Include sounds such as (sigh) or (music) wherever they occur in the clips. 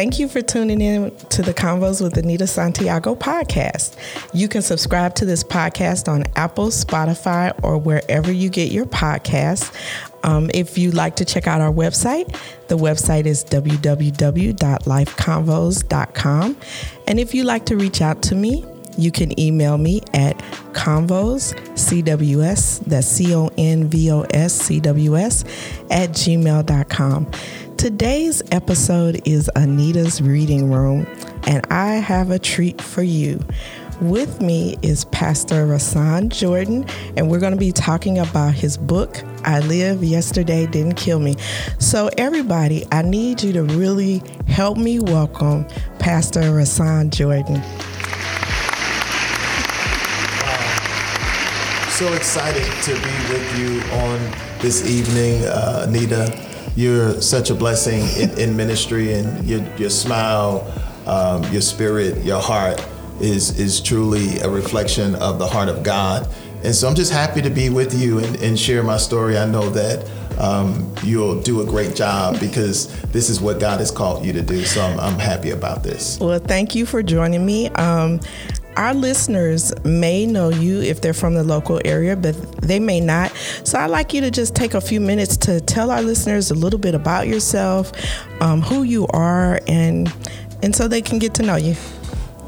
Thank you for tuning in to the Convos with Anita Santiago podcast. You can subscribe to this podcast on Apple, Spotify, or wherever you get your podcasts. Um, if you'd like to check out our website, the website is www.lifeconvos.com. And if you'd like to reach out to me, you can email me at convos, C-W-S, that's C-O-N-V-O-S, C-W-S, at gmail.com. Today's episode is Anita's Reading Room, and I have a treat for you. With me is Pastor Rahson Jordan, and we're going to be talking about his book, I Live Yesterday Didn't Kill Me. So, everybody, I need you to really help me welcome Pastor Rahson Jordan. So excited to be with you on this evening, uh, Anita. You're such a blessing in, in ministry, and your, your smile, um, your spirit, your heart is is truly a reflection of the heart of God. And so I'm just happy to be with you and, and share my story. I know that um, you'll do a great job because this is what God has called you to do. So I'm, I'm happy about this. Well, thank you for joining me. Um, our listeners may know you if they're from the local area, but they may not. So I'd like you to just take a few minutes to tell our listeners a little bit about yourself, um, who you are, and and so they can get to know you.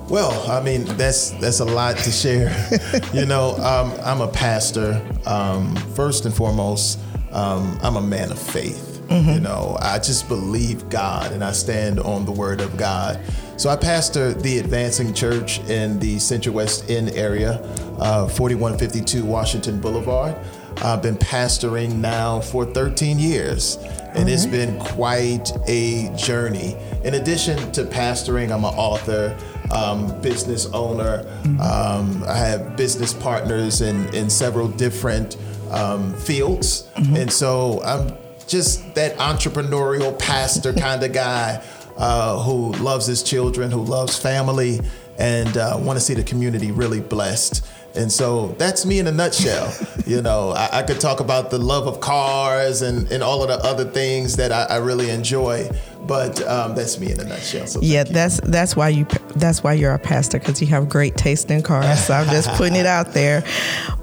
Well, I mean, that's that's a lot to share. (laughs) you know, um, I'm a pastor. Um, first and foremost, um, I'm a man of faith. Mm-hmm. You know, I just believe God and I stand on the word of God. So I pastor the Advancing Church in the Central West End area, uh, 4152 Washington Boulevard. I've been pastoring now for 13 years, and it's been quite a journey. In addition to pastoring, I'm an author, um, business owner. Um, I have business partners in, in several different um, fields. Mm-hmm. And so I'm just that entrepreneurial pastor kind of guy uh, who loves his children, who loves family, and uh, want to see the community really blessed. And so that's me in a nutshell. (laughs) you know, I, I, could talk about the love of cars and, and all of the other things that I, I really enjoy, but um, that's me in a nutshell. So yeah, that's that's why you that's why you're a pastor because you have great taste in cars. So I'm just putting it out there.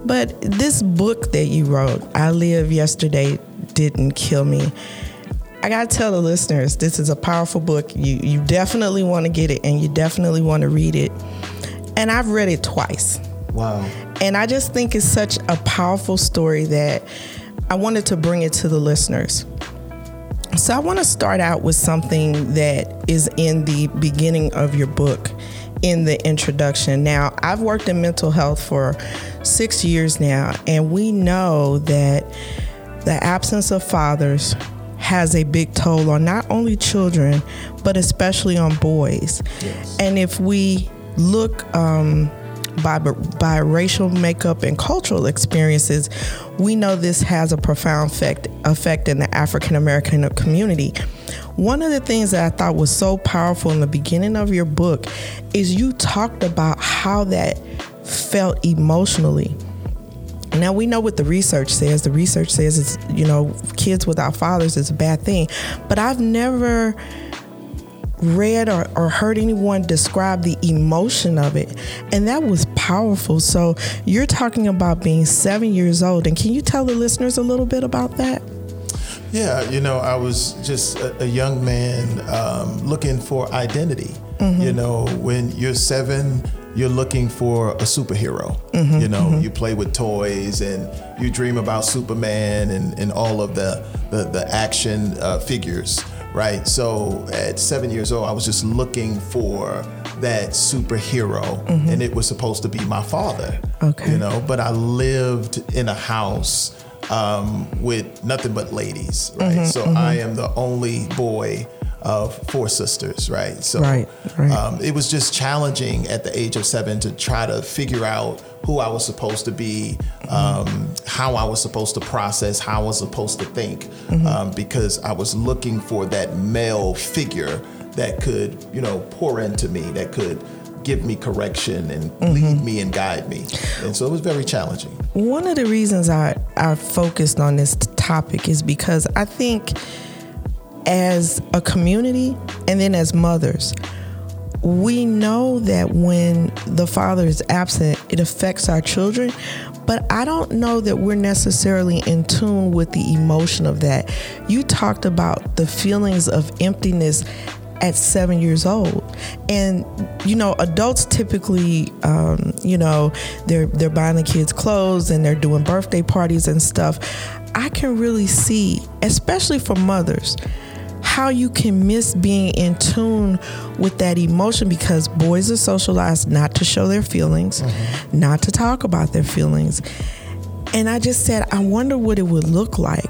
But this book that you wrote, I Live Yesterday Didn't Kill Me. I gotta tell the listeners, this is a powerful book. You you definitely want to get it, and you definitely want to read it. And I've read it twice. Wow. And I just think it's such a powerful story that I wanted to bring it to the listeners. So I want to start out with something that is in the beginning of your book, in the introduction. Now, I've worked in mental health for six years now, and we know that the absence of fathers has a big toll on not only children, but especially on boys. Yes. And if we look um, by, by racial makeup and cultural experiences, we know this has a profound effect, effect in the African American community. One of the things that I thought was so powerful in the beginning of your book is you talked about how that felt emotionally. Now we know what the research says. The research says it's you know kids without fathers is a bad thing, but I've never read or, or heard anyone describe the emotion of it. And that was powerful. So you're talking about being seven years old. And can you tell the listeners a little bit about that? Yeah, you know, I was just a, a young man um, looking for identity. Mm-hmm. You know, when you're seven, you're looking for a superhero. Mm-hmm, you know, mm-hmm. you play with toys and you dream about Superman and, and all of the, the, the action uh, figures right? So at seven years old, I was just looking for that superhero, mm-hmm. and it was supposed to be my father. Okay. You know, but I lived in a house um, with nothing but ladies, right? Mm-hmm, so mm-hmm. I am the only boy of four sisters, right? So right, right. Um, it was just challenging at the age of seven to try to figure out who I was supposed to be, um, how I was supposed to process, how I was supposed to think, mm-hmm. um, because I was looking for that male figure that could, you know, pour into me, that could give me correction and mm-hmm. lead me and guide me. And so it was very challenging. One of the reasons I, I focused on this topic is because I think as a community and then as mothers, we know that when the father is absent, it affects our children, but I don't know that we're necessarily in tune with the emotion of that. You talked about the feelings of emptiness at seven years old, and you know, adults typically, um, you know, they're they're buying the kids clothes and they're doing birthday parties and stuff. I can really see, especially for mothers how you can miss being in tune with that emotion because boys are socialized not to show their feelings, mm-hmm. not to talk about their feelings. And I just said, I wonder what it would look like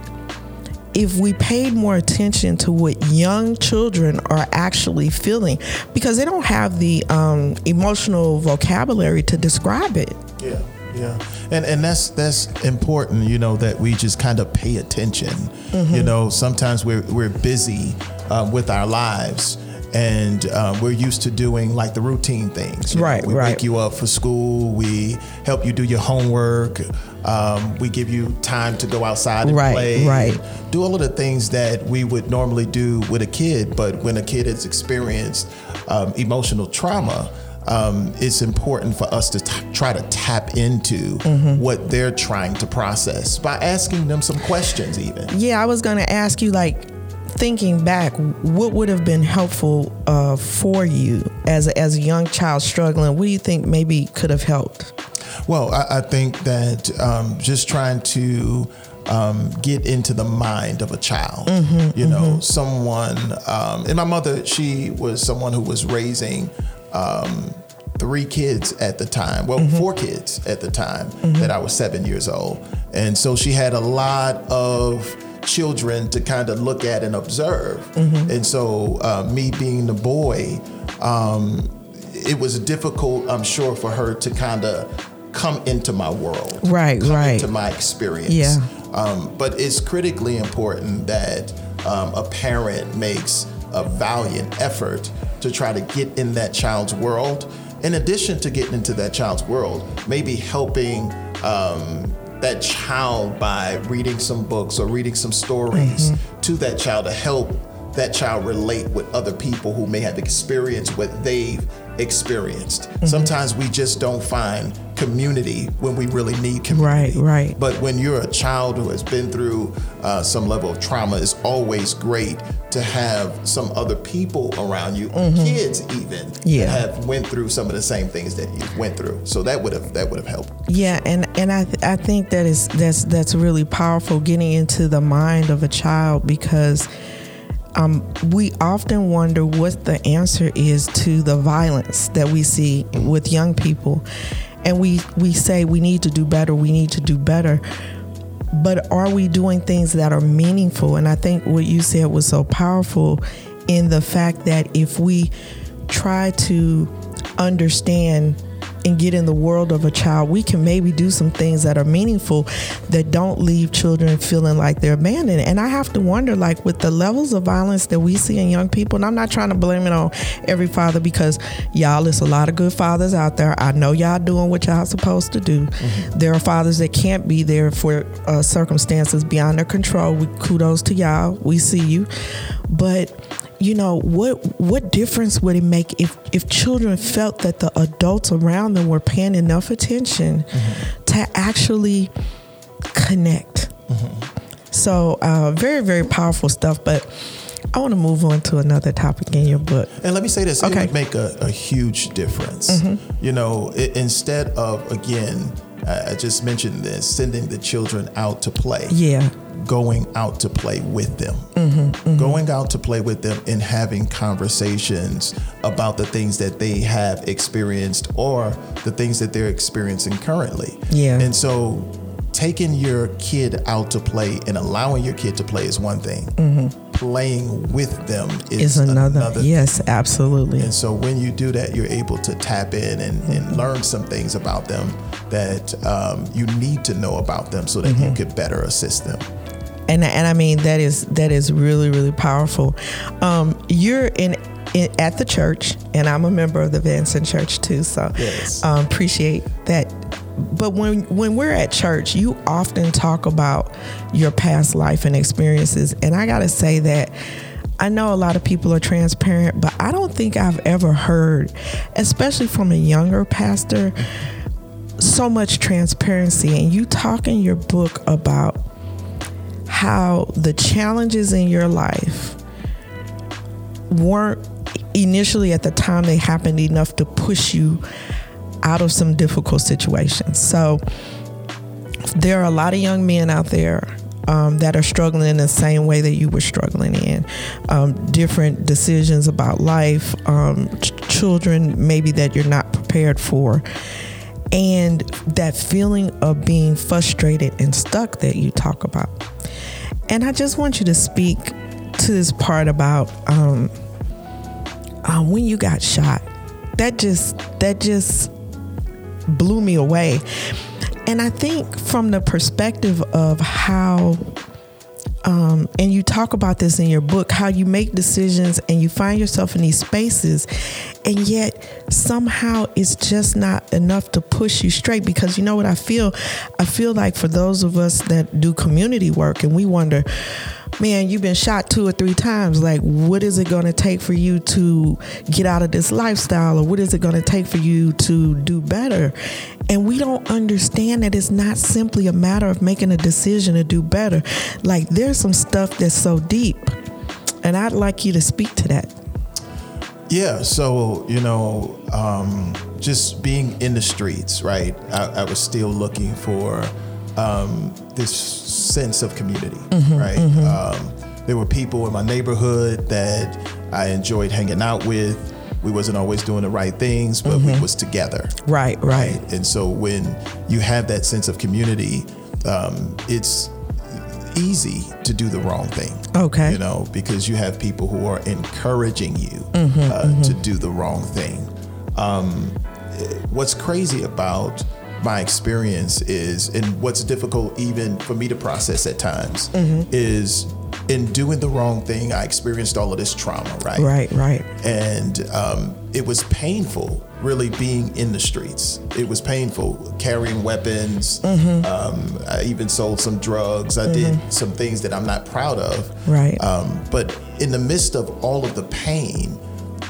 if we paid more attention to what young children are actually feeling because they don't have the um, emotional vocabulary to describe it. Yeah. Yeah, and and that's that's important. You know that we just kind of pay attention. Mm-hmm. You know, sometimes we're we're busy um, with our lives. And um, we're used to doing like the routine things. right, know? We right. wake you up for school. We help you do your homework. Um, we give you time to go outside and right, play. Right. Do all of the things that we would normally do with a kid. But when a kid has experienced um, emotional trauma, um, it's important for us to t- try to tap into mm-hmm. what they're trying to process by asking them some questions, even. Yeah, I was going to ask you, like, thinking back, what would have been helpful uh, for you as a, as a young child struggling? What do you think maybe could have helped? Well, I, I think that um, just trying to um, get into the mind of a child. Mm-hmm, you know, mm-hmm. someone, um, and my mother, she was someone who was raising um, three kids at the time. Well, mm-hmm. four kids at the time mm-hmm. that I was seven years old. And so she had a lot of children to kind of look at and observe. Mm-hmm. And so, uh, me being the boy, um, it was difficult, I'm sure, for her to kind of come into my world. Right, right. Into my experience. Yeah. Um, but it's critically important that um, a parent makes a valiant effort to try to get in that child's world. In addition to getting into that child's world, maybe helping um, that child by reading some books or reading some stories mm-hmm. to that child to help that child relate with other people who may have experienced what they've experienced. Mm-hmm. Sometimes we just don't find community when we really need community. Right, right. But when you're a child who has been through uh, some level of trauma, it's always great to have some other people around you, mm-hmm. kids even, yeah. have went through some of the same things that you went through. So that would have that would have helped. Yeah, and and I I think that is that's that's really powerful getting into the mind of a child because um, we often wonder what the answer is to the violence that we see with young people. And we, we say we need to do better, we need to do better. But are we doing things that are meaningful? And I think what you said was so powerful in the fact that if we try to understand and get in the world of a child, we can maybe do some things that are meaningful that don't leave children feeling like they're abandoned. And I have to wonder, like, with the levels of violence that we see in young people, and I'm not trying to blame it on every father because y'all, there's a lot of good fathers out there. I know y'all doing what y'all supposed to do. Mm-hmm. There are fathers that can't be there for uh, circumstances beyond their control. We, kudos to y'all. We see you. But you know what what difference would it make if if children felt that the adults around them were paying enough attention mm-hmm. to actually connect mm-hmm. so uh, very very powerful stuff but I want to move on to another topic in your book. And let me say this: okay. it would make a, a huge difference. Mm-hmm. You know, it, instead of again, I just mentioned this, sending the children out to play. Yeah going out to play with them, mm-hmm, mm-hmm. going out to play with them and having conversations about the things that they have experienced or the things that they're experiencing currently. Yeah. And so taking your kid out to play and allowing your kid to play is one thing. Mm-hmm. Playing with them is, is another. another yes, absolutely. And so when you do that, you're able to tap in and, mm-hmm. and learn some things about them that um, you need to know about them so that you mm-hmm. could better assist them and and I mean that is that is really really powerful. Um, you're in, in, at the church, and I'm a member of the Advancing Church too, so yes. um, appreciate that. But when when we're at church, you often talk about your past life and experiences, and I gotta say that I know a lot of people are transparent, but I don't think I've ever heard, especially from a younger pastor, so much transparency. And you talk in your book about how the challenges in your life weren't initially at the time they happened enough to push you out of some difficult situations. So there are a lot of young men out there um, that are struggling in the same way that you were struggling in. Um, different decisions about life, um, ch- children maybe that you're not prepared for, and that feeling of being frustrated and stuck that you talk about. And I just want you to speak to this part about um, uh, when you got shot. That just that just blew me away. And I think from the perspective of how um, and you talk about this in your book how you make decisions and you find yourself in these spaces and yet somehow it's just not enough to push you straight because you know what i feel i feel like for those of us that do community work and we wonder man, you've been shot two or three times. Like, what is it going to take for you to get out of this lifestyle? Or what is it going to take for you to do better? And we don't understand that it's not simply a matter of making a decision to do better. Like, there's some stuff that's so deep. And I'd like you to speak to that. Yeah, so you know, um, just being in the streets, right? I, I was still looking for um, this sense of community, mm-hmm, right? Mm-hmm. Um, there were people in my neighborhood that I enjoyed hanging out with. We wasn't always doing the right things, but mm-hmm. we was together. Right, right, right. And so when you have that sense of community, um, it's easy to do the wrong thing. Okay. You know, because you have people who are encouraging you mm-hmm, uh, mm-hmm. to do the wrong thing. Um, what's crazy about my experience is, and what's difficult even for me to process at times, mm-hmm. is in doing the wrong thing, I experienced all of this trauma, right? Right, right. And um, it was painful, really being in the streets. It was painful carrying weapons. Mm-hmm. Um, I even sold some drugs. I mm-hmm. did some things that I'm not proud of. Right. Um, but in the midst of all of the pain,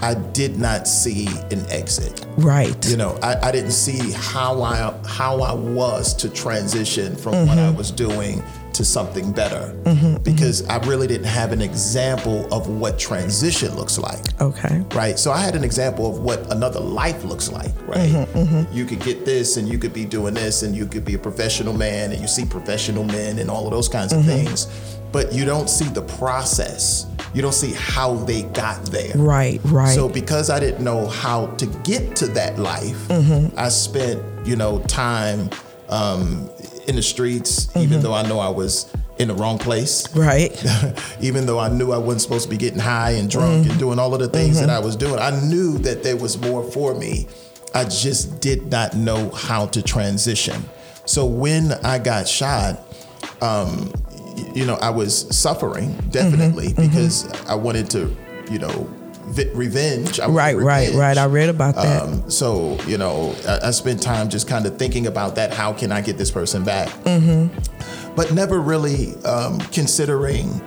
I did not see an exit. Right. You know, I, I didn't see how I how I was to transition from mm-hmm. what I was doing to something better mm-hmm, mm-hmm. because mm-hmm. I really didn't have an example of what transition looks like. Okay. Right. So I had an example of what another life looks like, right? Mm-hmm, mm-hmm. You could get this and you could be doing this and you could be a professional man and you see professional men and all of those kinds of things, but you don't see the process you don't see how they got there. Right, right. So because I didn't know how to get to that life, mm-hmm. I spent, you know, time um, in the streets, mm-hmm. even though I know I was in the wrong place. Right. (laughs) even though I knew I wasn't supposed to be getting high and drunk mm-hmm. and doing all of the things that mm-hmm. I was doing, I knew that there was more for me. I just did not know how to transition. So when I got shot, um, you know, I was suffering definitely mm-hmm, because mm-hmm. I wanted to, you know, vi- revenge. right, revenge. right, right. I read about that. Um, so you know, I, I, spent time just kind of thinking about that. How can I get this person back? Mm-hmm. But never really um, considering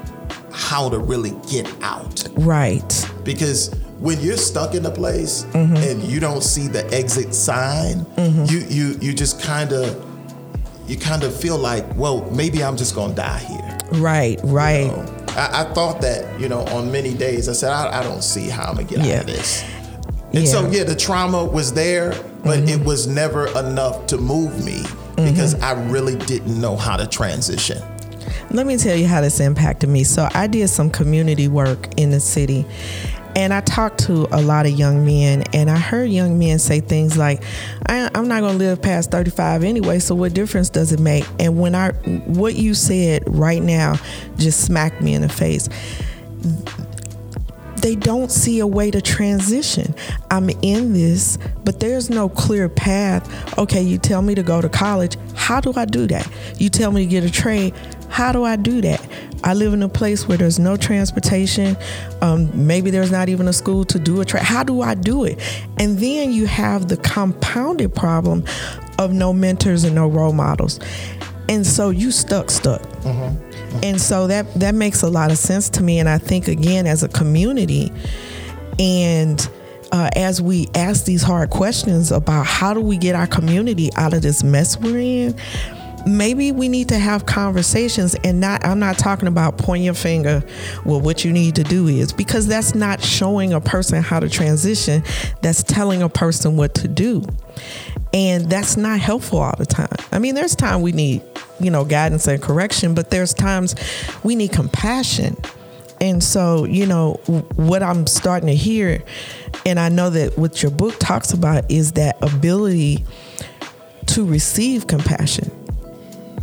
how to really get out. Right. Because when you're stuck in a place mm-hmm. and you don't see the exit sign, mm-hmm. you you you just kind of you kind of feel like, well, maybe I'm just gonna die here. Right, right. You know? I, I, thought that, you know, on many days, I said, I, I don't see how I'm gonna get yeah. out of this. And yeah. so, yeah, the trauma was there, but mm-hmm. it was never enough to move me because mm-hmm. I really didn't know how to transition. Let me tell you how this impacted me. So, I did some community work in the city, and I talked to a lot of young men, and I heard young men say things like, I, am not going to live past 35 anyway, so what difference does it make? And when I, what you said right now just smacked me in the face. They don't see a way to transition. I'm in this, but there's no clear path. Okay, you tell me to go to college. How do I do that? You tell me to get a trade. How do I do that? I live in a place where there's no transportation. Um, maybe there's not even a school to do a track. How do I do it? And then you have the compounded problem of no mentors and no role models. And so you stuck, stuck. Mm-hmm. And so that that makes a lot of sense to me. And I think again, as a community, and uh, as we ask these hard questions about how do we get our community out of this mess we're in, maybe we need to have conversations and not i'm not talking about pointing your finger well what you need to do is because that's not showing a person how to transition. That's telling a person what to do. And that's not helpful all the time. I mean there's time we need you know guidance and correction but there's times we need compassion. And so, you know, what I'm starting to hear, and I know that what your book talks about is that ability to receive compassion.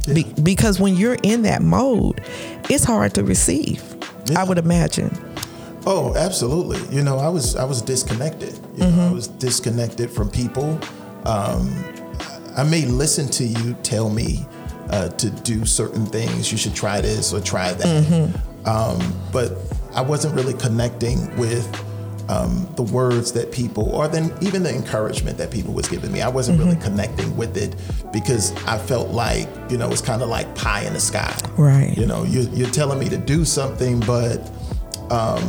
Yeah. Be- because when you're in that mode, it's hard to receive. Yeah. I would imagine. Oh, absolutely. You know, I was I was disconnected. You mm-hmm. know, I was disconnected from people. Um, I may listen to you tell me uh, to do certain things. You should try this or try that. Mm-hmm. Um, but I wasn't really connecting with um, the words that people, or then even the encouragement that people was giving me. I wasn't mm-hmm. really connecting with it because I felt like, you know, it's kind of like pie in the sky. Right. You know, you're, you're telling me to do something, but um,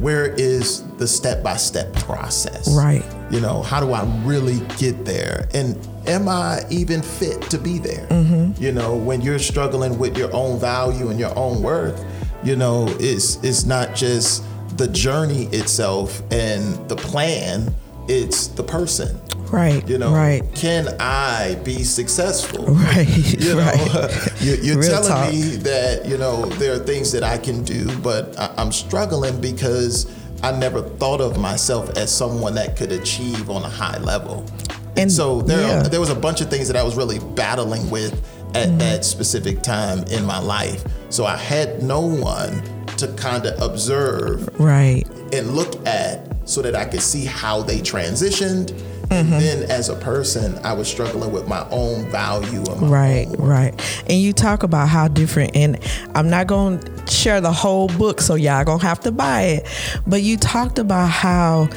where is the step by step process? Right. You know, how do I really get there? And am I even fit to be there? Mm-hmm. You know, when you're struggling with your own value and your own worth, you know, it's it's not just the journey itself and the plan, it's the person. Right. You know, right. can I be successful? (laughs) Right. You know, (laughs) right. (laughs) you're, telling talk. me that, you know, there are things that I can do, but I'm struggling because I never thought of myself as someone that could achieve on a high level. And, and so there, yeah. there was a bunch of things that I was really battling with at mm-hmm. that specific time in my life. So I had no one to kind of observe right and look at so that I could see how they transitioned. And mm-hmm. then as a person, I was struggling with my own value. right, right. And you talk about how different, and I'm not going to share the whole book, so y'all to have to buy it. But you talked about how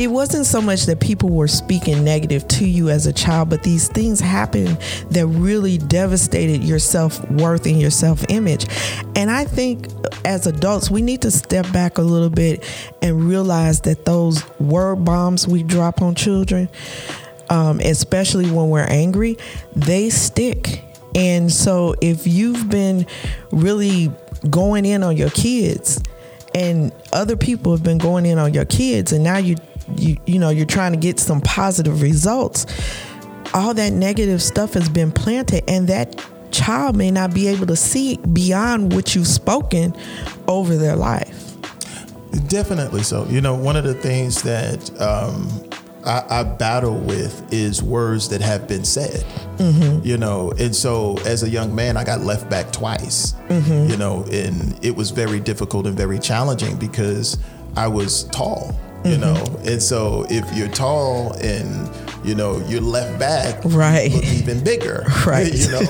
it wasn't so much that people were speaking negative to you as a child, but these things happened that really devastated your self worth and your self image. And I think as adults, we need to step back a little bit and realize that those word bombs we drop on children, um, especially when we're angry, they stick. And so if you've been really going in on your kids, and other people have been going in on your kids and now you you you know you're trying to get some positive results all that negative stuff has been planted and that child may not be able to see beyond what you've spoken over their life definitely so you know one of the things that um, I, I, battle with is words that have been said mm-hmm. you know and so as a young man i got left back twice mm-hmm. you know and it was very difficult and very challenging because i was tall you mm-hmm. know and so if you're tall and you know you're left back right look even bigger (laughs) right (laughs) you know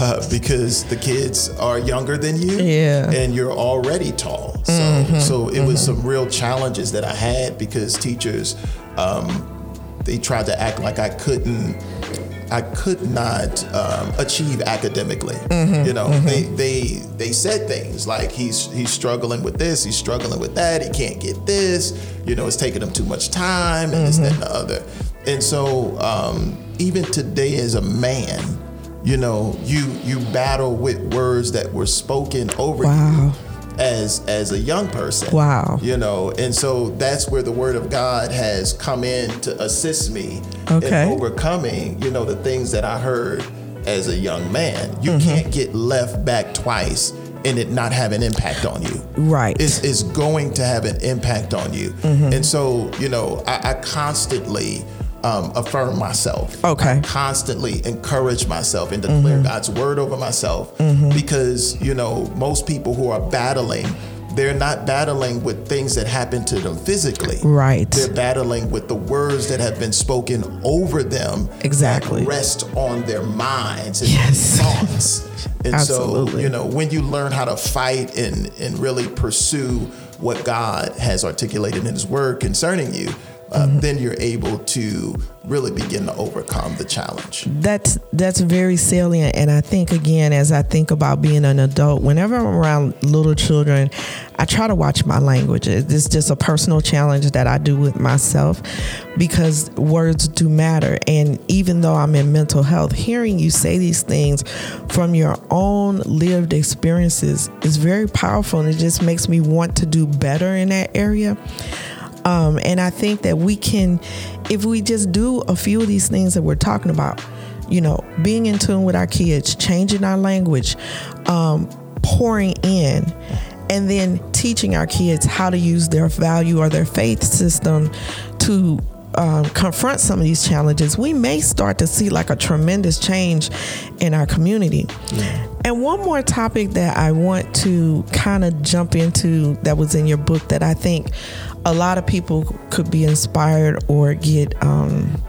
uh, because the kids are younger than you yeah and you're already tall so mm-hmm. so it mm-hmm. was some real challenges that i had because teachers um, they tried to act like i couldn't I could not um, achieve academically. Mm-hmm, you know, mm-hmm. they they they said things like he's he's struggling with this, he's struggling with that, he can't get this. You know, it's taking him too much time, and mm-hmm. this, that, and the other. And so, um, even today, as a man, you know, you you battle with words that were spoken over wow. you as as a young person. Wow. You know, and so that's where the word of God has come in to assist me okay. in overcoming, you know, the things that I heard as a young man. You mm-hmm. can't get left back twice and it not have an impact on you. Right. It's, it's going to have an impact on you. Mm-hmm. And so, you know, I, I constantly um, affirm myself. Okay. I constantly encourage myself and declare mm-hmm. God's word over myself mm-hmm. because, you know, most people who are battling, they're not battling with things that happen to them physically. Right. They're battling with the words that have been spoken over them. Exactly. rest on their minds and yes. thoughts. (laughs) And Absolutely. so, you know, when you learn how to fight and, and really pursue what God has articulated in His Word concerning you, uh, mm-hmm. then you're able to really begin to overcome the challenge. That's that's very salient, and I think again, as I think about being an adult, whenever I'm around little children, I try to watch my language. It's just a personal challenge that I do with myself because words do matter, and even though I'm in mental health, hearing you say these things from your own lived experiences is very powerful, and it just makes me want to do better in that area. Um, and I think that we can, if we just do a few of these things that we're talking about, you know, being in tune with our kids, changing our language, um, pouring in, and then teaching our kids how to use their value or their faith system to um, confront some of these challenges, we may start to see like a tremendous change in our community. Yeah. And one more topic that I want to kind of jump into that was in your book that I think a lot of people could be inspired or get, um,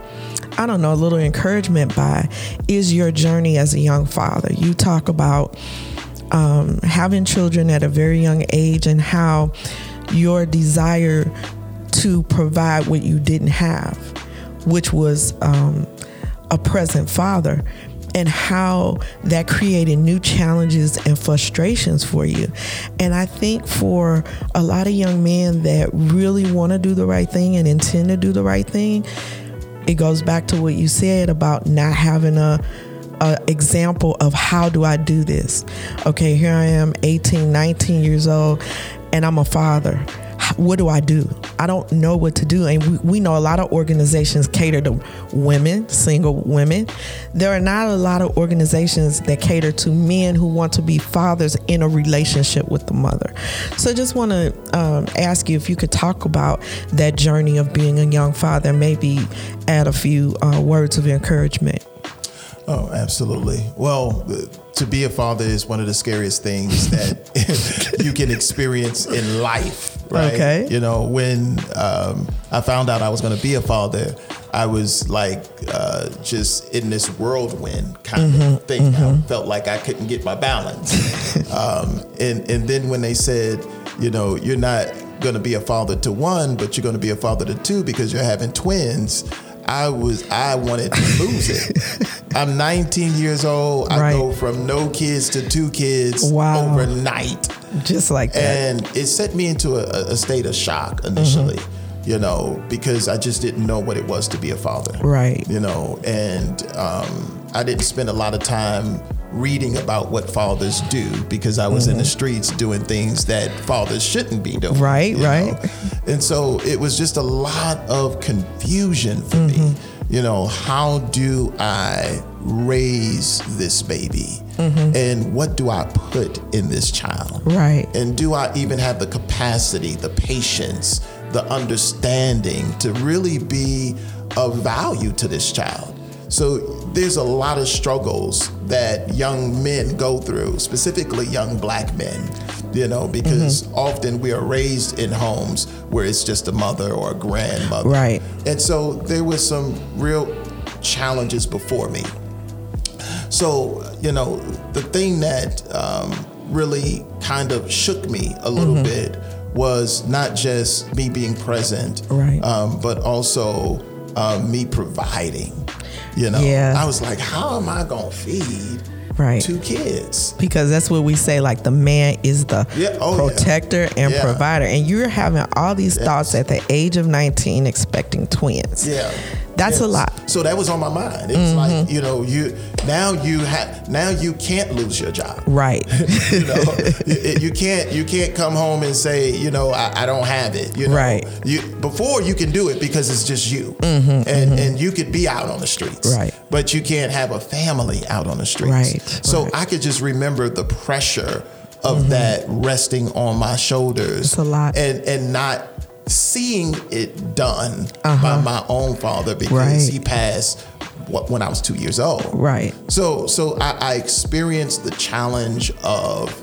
I don't know, a little encouragement by is your journey as a young father. You talk about um, having children at a very young age and how your desire to provide what you didn't have, which was um, a present father, and how that created new challenges and frustrations for you. And I think for a lot of young men that really want to do the right thing and intend to do the right thing, it goes back to what you said about not having a a example of how do I do this. Okay, here I am 18, 19 years old and I'm a father what do I do? I don't know what to do. And we, we know a lot of organizations cater to women, single women. There are not a lot of organizations that cater to men who want to be fathers in a relationship with the mother. So I just want to um, ask you if you could talk about that journey of being a young father, maybe add a few uh, words of encouragement. Oh, absolutely. Well, to be a father is one of the scariest things that (laughs) you can experience in life. Right? Okay. You know, when um, I found out I was going to be a father, I was like uh, just in this whirlwind kind mm-hmm, of thing. Mm-hmm. I felt like I couldn't get my balance. (laughs) um, and and then when they said, you know, you're not going to be a father to one, but you're going to be a father to two because you're having twins. I was I wanted to lose it. (laughs) I'm 19 years old. I go from no kids to two kids wow. overnight. Just like that. And it set me into a, a state of shock initially. Mm-hmm you know, because I just didn't know what it was to be a father. Right. You know, and um, I didn't spend a lot of time reading about what fathers do because I was mm-hmm. in the mm-hmm. streets doing things that fathers shouldn't be doing. Right, right. Know? And so it was just a lot of confusion for mm-hmm. me. You know, how do I raise this baby? Mm-hmm. And what do I put in this child? Right. And do I even have the capacity, the patience, the understanding to really be of value to this child? So there's a lot of struggles that young men go through, specifically young black men, you know, because mm-hmm. often we are raised in homes where it's just a mother or a grandmother. Right. And so there was some real challenges before me. So, you know, the thing that um, really kind of shook me a little mm-hmm. bit was not just me being present, right. um, but also uh, me providing. You know, yeah. I was like, how am I gonna feed right. two kids? Because that's what we say. Like the man is the yeah. oh, protector yeah. and provider, and you're having all these yes. thoughts at the age of 19, expecting twins. Yeah. That's a lot. So that was on my mind. It was mm-hmm. like, you know, you now you have now you can't lose your job. Right. (laughs) you know, you, you, can't you can't come home and say, you know, I, I, don't have it. You know, right. You before you can do it because it's just you, mm-hmm, and mm-hmm. and you could be out on the streets. Right. But you can't have a family out on the streets. Right. So right. I could just remember the pressure of mm-hmm. that resting on my shoulders. It's a lot. And and not seeing it done uh-huh. by my own father because right. he passed when I was two years old. Right. So so I, I experienced the challenge of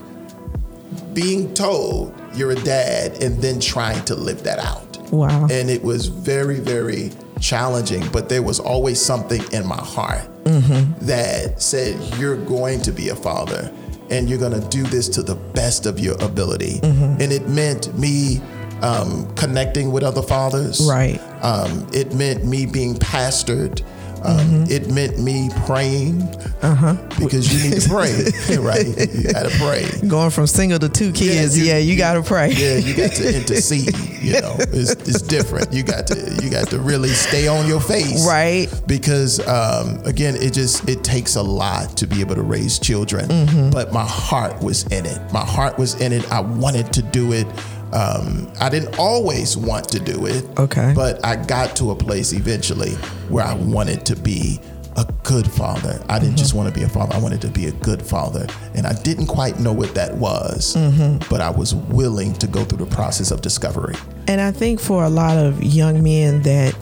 being told you're a dad and then trying to live that out. Wow. And it was very, very challenging, but there was always something in my heart mm-hmm. that said, You're going to be a father and you're going to do this to the best of your ability. Mm-hmm. And it meant me um, connecting with other fathers. Right. Um, it meant me being pastored. Um, mm-hmm. It meant me praying uh-huh. because you need to pray, (laughs) (laughs) right? You got to pray. Going from single to two kids, yeah, you, yeah, you, you got to pray. Yeah, you got to intercede. You know, (laughs) it's, it's, different. You got to you got to really stay on your face, right? Because um, again, it just it takes a lot to be able to raise children. Mm-hmm. But my heart was in it. My heart was in it. I wanted to do it. Um, I didn't always want to do it. Okay. But I got to a place eventually where I wanted to be a good father. I didn't mm-hmm. just want to be a father, I wanted to be a good father. And I didn't quite know what that was, mm-hmm. but I was willing to go through the process of discovery. And I think for a lot of young men that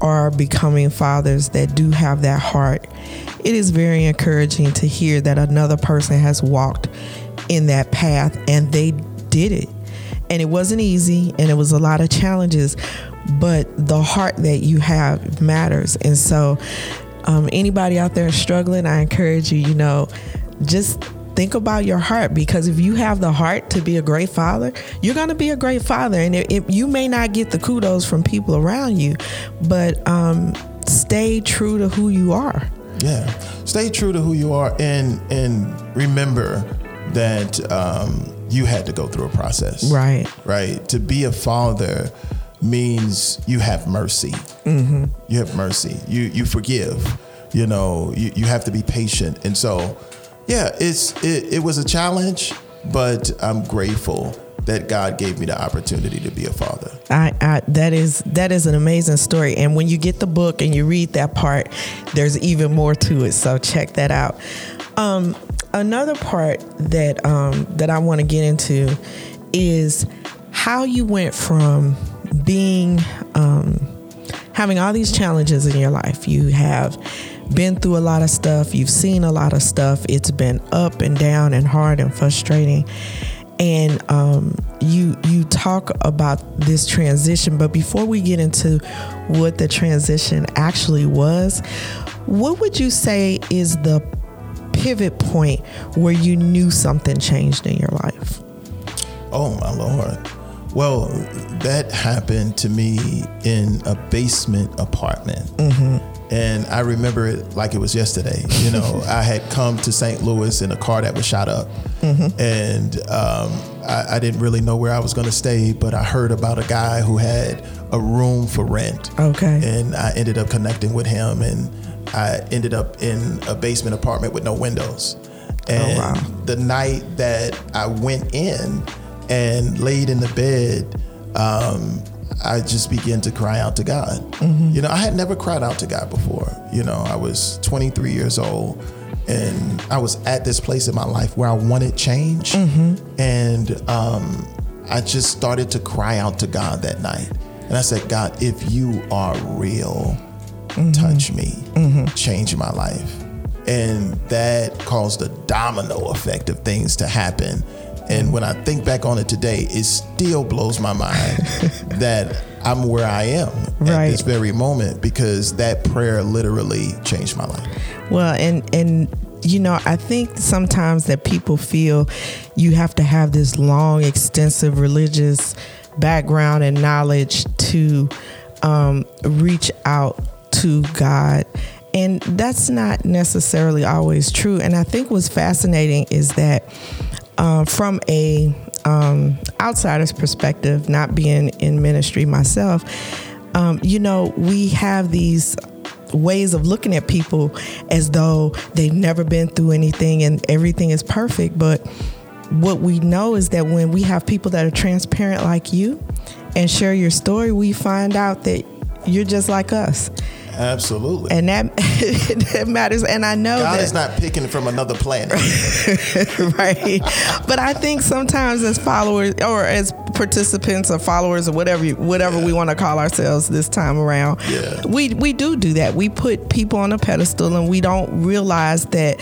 are becoming fathers that do have that heart, it is very encouraging to hear that another person has walked in that path and they did it and it wasn't easy and it was a lot of challenges but the heart that you have matters. And so um, anybody out there struggling i encourage you you know just think about your heart because if you have the heart to be a great father you're going to be a great father. And it, it, you may not get the kudos from people around you but um, stay true to who you are. Yeah. Stay true to who you are and and remember that um, you had to go through a process. Right. Right. To be a father means you have mercy. Mm-hmm. You have mercy. You you forgive. You know. You, you have to be patient. And so, yeah, it's it, it was a challenge, but I'm grateful that God gave me the opportunity to be a father. I, I, that is that is an amazing story, and when you get the book and you read that part, there's even more to it. So check that out. Um, another part that um, that I want to get into is how you went from being um, having all these challenges in your life. You have been through a lot of stuff. You've seen a lot of stuff. It's been up and down and hard and frustrating. And um, you you talk about this transition, but before we get into what the transition actually was, what would you say is the pivot point where you knew something changed in your life? Oh, my Lord. Well, that happened to me in a basement apartment. Mm-hmm. And I remember it like it was yesterday. You know, (laughs) I had come to St. Louis in a car that was shot up. Mm-hmm. And um, I, I, didn't really know where I was going to stay, but I heard about a guy who had a room for rent. Okay. And I ended up connecting with him. And I ended up in a basement apartment with no windows. Oh, and oh, wow. the night that I went in and laid in the bed, um, I just began to cry out to God. Mm-hmm. You know, I had never cried out to God before. You know, I was 23 years old and I was at this place in my life where I wanted change. Mm-hmm. And um, I just started to cry out to God that night. And I said, God, if you are real, mm-hmm. touch me, mm-hmm. change my life. And that caused a domino effect of things to happen. And when I think back on it today, it still blows my mind (laughs) that I'm where I am right. at this very moment because that prayer literally changed my life. Well, and and you know, I think sometimes that people feel you have to have this long, extensive religious background and knowledge to um, reach out to God. And that's not necessarily always true. And I think what's fascinating is that uh, from a um, outsider's perspective, not being in ministry myself, um, you know, we have these ways of looking at people as though they've never been through anything and everything is perfect. But what we know is that when we have people that are transparent like you and share your story, we find out that you're just like us. Absolutely. And that (laughs) that matters. And I know God that, is not picking from another planet. (laughs) right. But I think sometimes as followers or as participants or followers or whatever whatever yeah. we want to call ourselves this time around, yeah. we we do do that. We put people on a pedestal and we don't realize that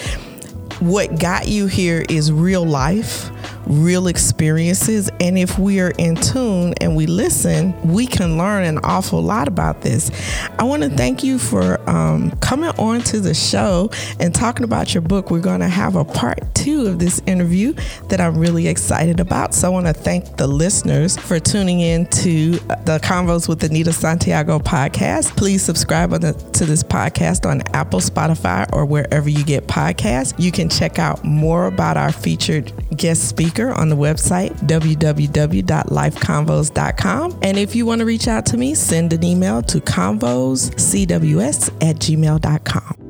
what got you here is real life real experiences. And if we are in tune and we listen, we can learn an awful lot about this. I want to thank you for um, coming on to the show and talking about your book. We're going to have a part two of this interview that I'm really excited about. So I want to thank the listeners for tuning in to the Convos with Anita Santiago podcast. Please subscribe the, to this podcast on Apple, Spotify, or wherever you get podcasts. You can check out more about our featured guest speaker on the website, www.lifeconvos.com. And if you want to reach out to me, send an email to convoscws at gmail.com.